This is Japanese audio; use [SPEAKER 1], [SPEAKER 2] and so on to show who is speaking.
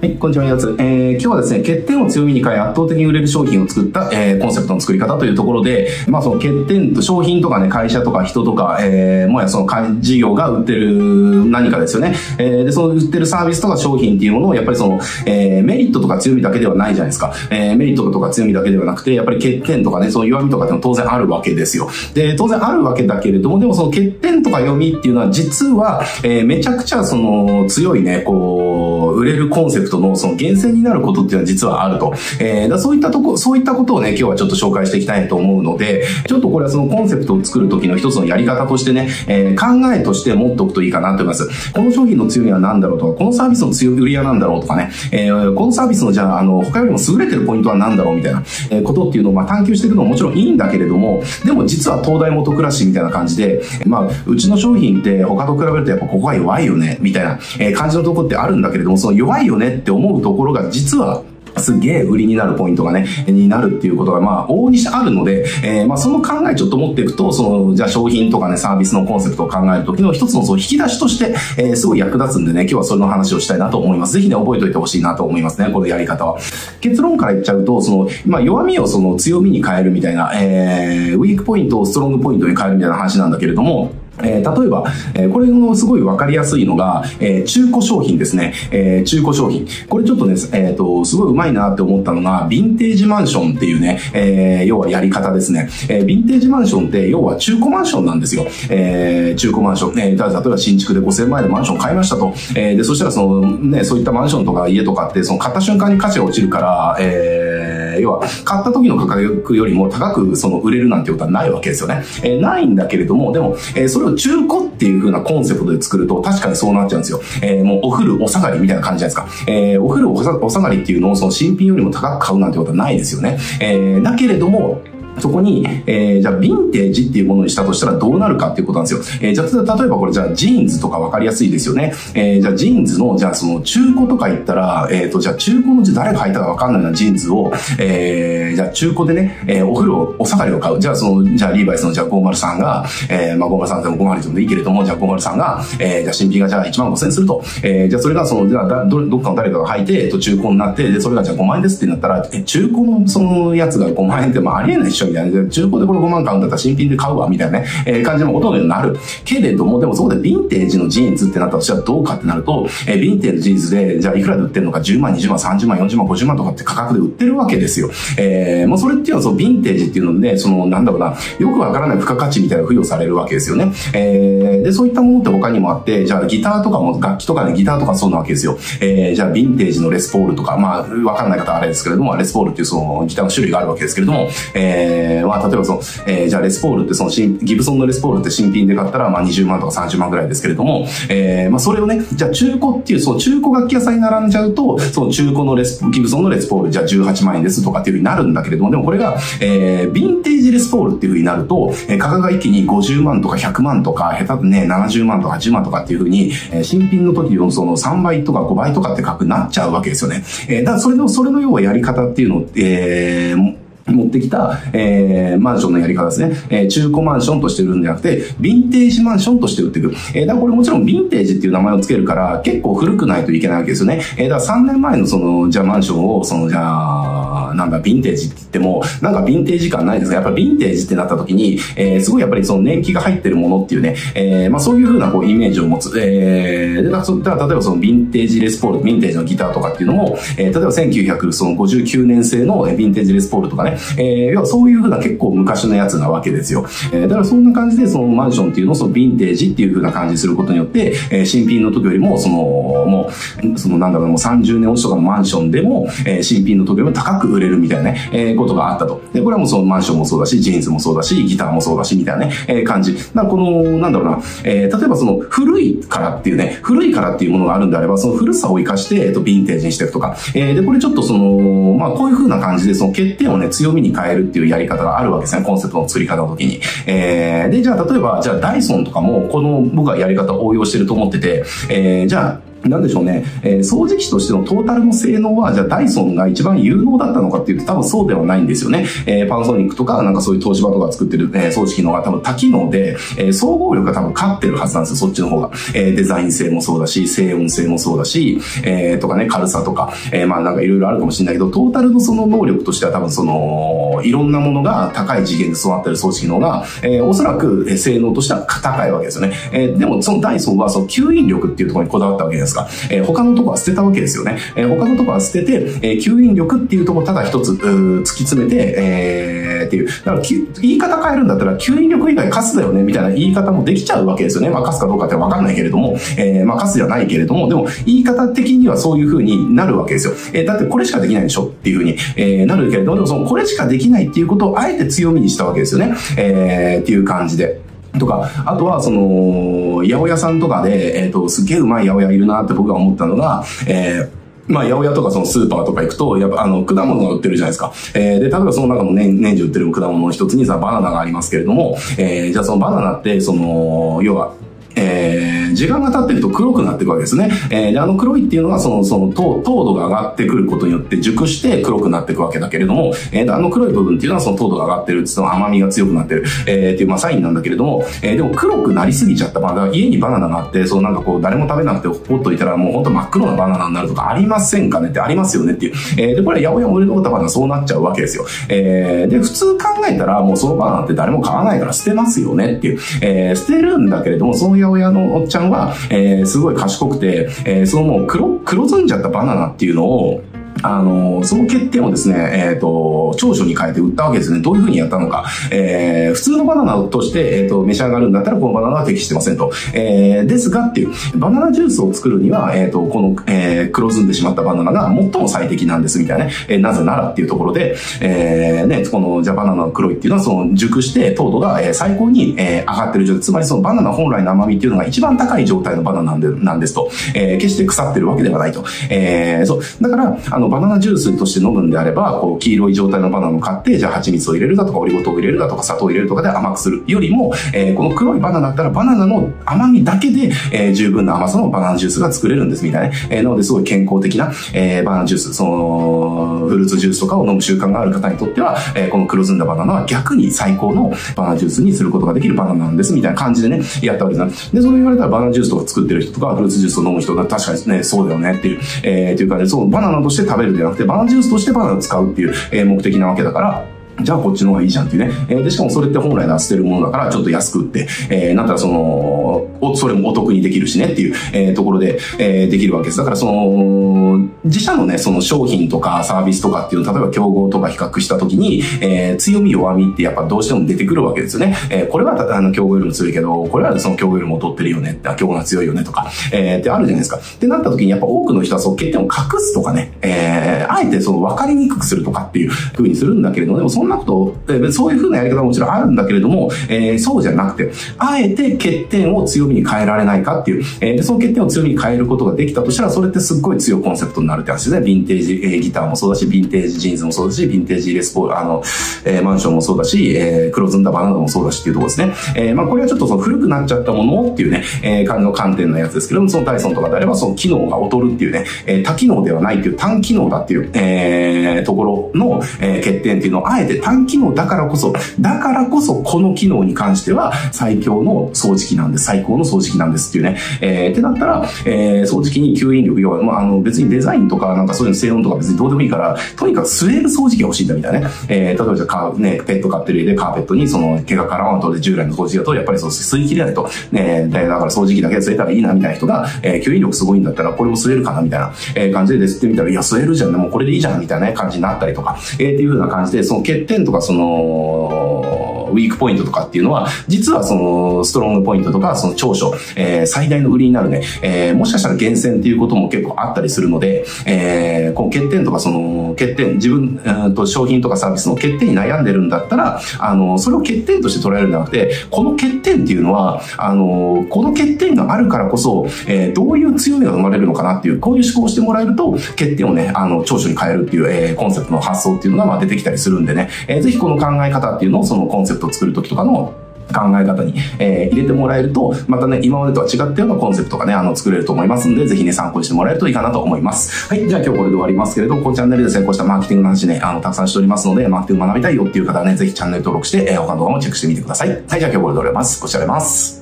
[SPEAKER 1] はい、こんにちは、やつ。えー、今日はですね、欠点を強みに変え圧倒的に売れる商品を作った、えー、コンセプトの作り方というところで、まあその欠点と、商品とかね、会社とか人とか、えー、もやその事業が売ってる何かですよね。えー、で、その売ってるサービスとか商品っていうものを、やっぱりその、えー、メリットとか強みだけではないじゃないですか。えー、メリットとか強みだけではなくて、やっぱり欠点とかね、その弱みとかっても当然あるわけですよ。で、当然あるわけだけれども、でもその欠点とか弱みっていうのは、実は、えー、めちゃくちゃその強いね、こう、売れるコンセプトのその源泉になることっていうのは実はあると。えー、だそういったとこ、そういったことをね、今日はちょっと紹介していきたいと思うので、ちょっとこれはそのコンセプトを作る時の一つのやり方としてね、えー、考えとして持っておくといいかなと思います。この商品の強みは何だろうとか、このサービスの強売りは何だろうとかね、えー、このサービスのじゃあ、あの、他よりも優れてるポイントは何だろうみたいな、えことっていうのをまあ探求していくのももちろんいいんだけれども、でも実は東大元暮らしみたいな感じで、まあ、うちの商品って他と比べるとやっぱここは弱いよね、みたいな、え感じのとこってあるんだけれども、その弱いよねって思うところが実はすげえ売りになるポイントがね、になるっていうことが、まあ、往々にしてあるので、えー、まあ、その考えちょっと持っていくと、その、じゃあ商品とかね、サービスのコンセプトを考えるときの一つのその引き出しとして、えー、すごい役立つんでね、今日はそれの話をしたいなと思います。ぜひね、覚えておいてほしいなと思いますね、このやり方は。結論から言っちゃうと、その、まあ、弱みをその強みに変えるみたいな、えー、ウィークポイントをストロングポイントに変えるみたいな話なんだけれども、えー、例えば、えー、これのすごいわかりやすいのが、えー、中古商品ですね。え、中古商品。これちょっとね、えっ、と、すごいうまいなって思ったのが、ヴィンテージマンションっていうね、え、要はやり方ですね。え、ヴィンテージマンションって、要は中古マンションなんですよ。えー、中古マンション。えー、例えば新築で5000万円でマンション買いましたと。え、で、そしたらその、ね、そういったマンションとか家とかって、その買った瞬間に価値が落ちるから、えー、要は、買った時の価格よりも高くその売れるなんてことはないわけですよね。えー、ないんだけれども、でも、えー、それを中古っていう風なコンセプトで作ると確かにそうなっちゃうんですよ。えー、もうお風呂お下がりみたいな感じじゃないですか。えー、お風呂お下がりっていうのをその新品よりも高く買うなんてことはないですよね。えー、だけれども、そこに、えー、じゃあ、ヴィンテージっていうものにしたとしたらどうなるかっていうことなんですよ。えー、じゃあ、例えばこれ、じゃあ、ジーンズとかわかりやすいですよね。えー、じゃあ、ジーンズの、じゃあ、その、中古とか言ったら、えっ、ー、と、じゃあ、中古の誰が履いたかわかんないようなジーンズを、えー、じゃあ、中古でね、えー、お風呂、お下がりを買う。じゃあ、その、じゃあ、リーバイスの、じゃあ、503が、えー、まあ、503でも50でもいいけれども、じゃあ、503が、えー、じゃあ、新品がじゃあ、1万5000円すると。えー、じゃあ、それが、その、じゃあ、ど、どっかの誰かが履いて、えっと、中古になって、で、それがじゃあ5万円ですってなったら、え、中古のそのやつが5万円って、まあ、ありえないっしょ、みたいな。中古でこれ5万買うんだったら新品で買うわ、みたいなね、えー、感じのことになる。けれども、でもそこでヴィンテージのジーンズってなったとしたらどうかってなると、えー、ヴィンテージのジーンズで、じゃあいくらで売ってるのか、10万、20万、30万、40万、50万とかって価格で売ってるわけですよ。えー、もうそれっていうのは、そのヴィンテージっていうので、その、なんだろうな、よくわからない付加価値みたいな付与されるわけですよね。えー、で、そういったものって他にもあって、じゃあギターとかも、楽器とかね、ギターとかそうなわけですよ。えー、じゃあヴィンテージのレスポールとか、まあ、わからない方はあれですけれども、レスポールっていうそのギターの種類があるわけですけれども、えー、まあ、例えばその、えー、じゃあレスポールってその新、ギブソンのレスポールって新品で買ったら、まあ20万とか30万ぐらいですけれども、えー、まあそれをね、じゃあ中古っていう、その中古楽器屋さんに並んじゃうと、その中古のレス、ギブソンのレスポールじゃあ18万円ですとかっていうふうになるんだけれども、でもこれが、えー、ヴィンテージレスポールっていうふうになると、えー、価格が一気に50万とか100万とか、下手でね、70万とか80万とかっていうふうに、えー、新品の時のその3倍とか5倍とかって価格になっちゃうわけですよね。えー、だからそれの、それの要はやり方っていうのを、えー、持ってきた、えー、マンションのやり方ですね。えー、中古マンションとして売るんじゃなくて、ヴィンテージマンションとして売っていく。えー、だからこれもちろんヴィンテージっていう名前を付けるから、結構古くないといけないわけですよね。えー、だから3年前のその、じゃあマンションを、その、じゃあ、なんだ、ヴィンテージって言っても、なんかヴィンテージ感ないですが、やっぱヴィンテージってなった時に、えー、すごいやっぱりその年季が入ってるものっていうね、えー、まあそういうふうなこうイメージを持つ。えー、だから例えばそのヴィンテージレスポール、ヴィンテージのギターとかっていうのも、えー、例えば1959年製のヴィンテージレスポールとかね、えー、要はそういうふうな結構昔のやつなわけですよ。えー、だからそんな感じでそのマンションっていうのをそのヴィンテージっていうふうな感じすることによって、えー、新品の時よりもその、もう、そのなんだろう、もう30年落ちとかのマンションでも、えー、新品の時よりも高く売れるみたいなね、えー、ことがあったと。で、これはもうそのマンションもそうだし、ジーンズもそうだし、ギターもそうだし、みたいなね、えー、感じ。だからこの、なんだろうな、えー、例えばその古いからっていうね、古いからっていうものがあるんであれば、その古さを活かして、えっと、ヴィンテージにしていくとか。えー、で、これちょっとその、まあ、こういう風な感じで、その欠点をね、強みに変えるっていうやり方があるわけですね、コンセプトの作り方の時に。えー、で、じゃあ例えば、じゃあダイソンとかも、この僕はやり方を応用してると思ってて、えー、じゃあ、なんでしょうね、えー、掃除機としてのトータルの性能は、じゃあダイソンが一番有能だったのかっていうと多分そうではないんですよね。えー、パナソニックとか、なんかそういう東芝とか作ってる、えー、掃除機の方が多分多機能で、えー、総合力が多分勝ってるはずなんですよ、そっちの方が。えー、デザイン性もそうだし、静音性もそうだし、えー、とかね、軽さとか、えー、まあなんかいろいろあるかもしれないけど、トータルのその能力としては多分その、いろんなものが高い次元で育ってる掃除機の方が、えー、おそらく性能としては高いわけですよね。えー、でもそのダイソンはその吸引力っていうところにこだわったわけですか？えー、他のとこは捨てたわけですよね。えー、他のとこは捨てて、えー、吸引力っていうとこただ一つ、突き詰めて、えー、っていう。だから、言い方変えるんだったら、吸引力以外カスだよね、みたいな言い方もできちゃうわけですよね。まあ、カスかどうかってわかんないけれども、えー、まあ、カスじゃないけれども、でも、言い方的にはそういう風になるわけですよ。えー、だってこれしかできないでしょっていう風に、えー、なるけれども、でもその、これしかできないっていうことをあえて強みにしたわけですよね。えー、っていう感じで。とか、あとは、その、八百屋さんとかで、えっ、ー、と、すげえうまい八百屋いるなって僕が思ったのが、えーまあ、八百屋とかそのスーパーとか行くと、やっぱあの、果物が売ってるじゃないですか。えー、で、例えばその中の年、年中売ってる果物の一つにさ、バナナがありますけれども、えー、じゃあそのバナナって、その、要は、えー、時間が経ってると黒くなっていくわけですね。えー、で、あの黒いっていうのは、その、その糖、糖度が上がってくることによって熟して黒くなっていくわけだけれども、えー、あの黒い部分っていうのはその糖度が上がってる、その甘みが強くなってる、えー、っていう、まあ、サインなんだけれども、えー、でも黒くなりすぎちゃったバナナ、家にバナナがあって、そのなんかこう、誰も食べなくてほっといたらもう本当真っ黒なバナナになるとかありませんかねってありますよねっていう。えー、で、これ、八百屋も売れ残ったバナナそうなっちゃうわけですよ。えー、で、普通考えたらもうそのバナナって誰も買わないから捨てますよねっていう。えー、捨てるんだけれども、その八百屋のおっちゃんは、えー、すごい賢くて、えー、そのもう黒、黒ずんじゃったバナナっていうのを、あの、その欠点をですね、えっ、ー、と、長所に変えて売ったわけですね。どういうふうにやったのか。えー、普通のバナナとして、えっ、ー、と、召し上がるんだったら、このバナナは適してませんと。えー、ですがっていう、バナナジュースを作るには、えっ、と、この、えー、黒ずんでしまったバナナが最も最適なんですみたいなね。えー、なぜならっていうところで、えー、ね、この、じゃバナナの黒いっていうのは、その、熟して糖度が、えー、最高に、えー、上がってる状態。つまりそのバナナ本来の甘みっていうのが一番高い状態のバナナなんでなんですと。えー、決して腐ってるわけではないと。えー、そう。だから、あの、バナナジュースとして飲むんであれば、こう、黄色い状態のバナナを買って、じゃあ蜂蜜を入れるだとか、オリゴ糖を入れるだとか、砂糖を入れるとかで甘くするよりも、えー、この黒いバナナだったら、バナナの甘みだけで、えー、十分な甘さのバナナジュースが作れるんですみたいなね。えー、なので、すごい健康的な、えー、バナナジュース、その、フルーツジュースとかを飲む習慣がある方にとっては、えー、この黒ずんだバナナは逆に最高のバナナジュースにすることができるバナナなんです、みたいな感じでね、やったわけなんです。で、それ言われたらバナナジュースとか作ってる人とか、フルーツジュースを飲む人が確かにね、そうだよねっていう、えー、というかね、そう、バナナとして食べるんじゃなくて、バナナジュースとしてバナナを使うっていう、え、目的なわけだから、じゃあこっちの方がいいじゃんっていうね。えー、で、しかもそれって本来な捨てるものだからちょっと安く売って、えー、なんたらその、おそれもお得にできるしねっていう、えー、ところで、えー、できるわけです。だからその、自社のね、その商品とかサービスとかっていうの、例えば競合とか比較したときに、えー、強み弱みってやっぱどうしても出てくるわけですよね。えー、これはあの競合よりも強いけど、これはその競合よりも劣ってるよねって、競合が強いよねとか、えー、ってあるじゃないですか。ってなった時にやっぱ多くの人はそう欠点を隠すとかね、えー、あえてその分かりにくくするとかっていう風にするんだけれども、でもそんなこと、えーそういう風なやり方ももちろんあるんだけれども、えー、そうじゃなくて、あえて欠点を強みに変えられないかっていう、えー、でその欠点を強みに変えることができたとしたら、それってすっごい強いコンセプトになるって話ですね。ヴィンテージ、えー、ギターもそうだし、ヴィンテージジーンズもそうだし、ヴィンテージレスポール、あの、えー、マンションもそうだし、えー、黒ずんだバナナもそうだしっていうところですね。えー、まあこれはちょっとその古くなっちゃったものっていうね、えー、感じの観点のやつですけども、そのダイソンとかであれば、その機能が劣るっていうね、えー、多機能ではないっていう単機能だっていう、えー、ところの、えー、欠点っていうのをあえて単機能だからこそ、だからこそこの機能に関しては最強の掃除機なんです、最高の掃除機なんですっていうね。えー、ってなったら、えー、掃除機に吸引力、要は、まあ、あの、別にデザインとかなんかそういうの静音とか別にどうでもいいから、とにかく吸える掃除機が欲しいんだみたいなね。えー、例えばじゃあ、ね、ペット飼ってる家でカーペットにその毛が絡まんとで従来の掃除機だと、やっぱりそう吸い切れないと。ね、だから掃除機だけ吸えたらいいなみたいな人が、えー、吸引力すごいんだったら、これも吸えるかなみたいな、えー、感じで吸ってみたら、いや、吸えるじゃん、もうこれでいいじゃんみたいな、ね、感じになったりとか、えー、っていう風な感じで、その欠点とかその、ウィークポイントとかっていうのは、実はその、ストロングポイントとか、その長所、えー、最大の売りになるね、えー、もしかしたら厳選っていうことも結構あったりするので、えー、この欠点とかその、欠点、自分、えー、と商品とかサービスの欠点に悩んでるんだったら、あの、それを欠点として捉えるんじゃなくて、この欠点っていうのは、あの、この欠点があるからこそ、えー、どういう強みが生まれるのかなっていう、こういう思考をしてもらえると、欠点をね、あの、長所に変えるっていう、えー、コンセプトの発想っていうのが、まあ、出てきたりするんでね、えー、ぜひこの考え方っていうのを、そのコンセプトを作る時とかの考え方に、えー、入れてもらえると、またね、今までとは違ったようなコンセプトがね、あの、作れると思いますんで、ぜひね、参考にしてもらえるといいかなと思います。はい、じゃあ今日これで終わりますけれど、このチャンネルで成功、したマーケティングの話ね、あの、たくさんしておりますので、マーケティング学びたいよっていう方はね、ぜひチャンネル登録して、えー、他の動画もチェックしてみてください。はい、じゃあ今日これで終わります。ご視聴ありがとうございます。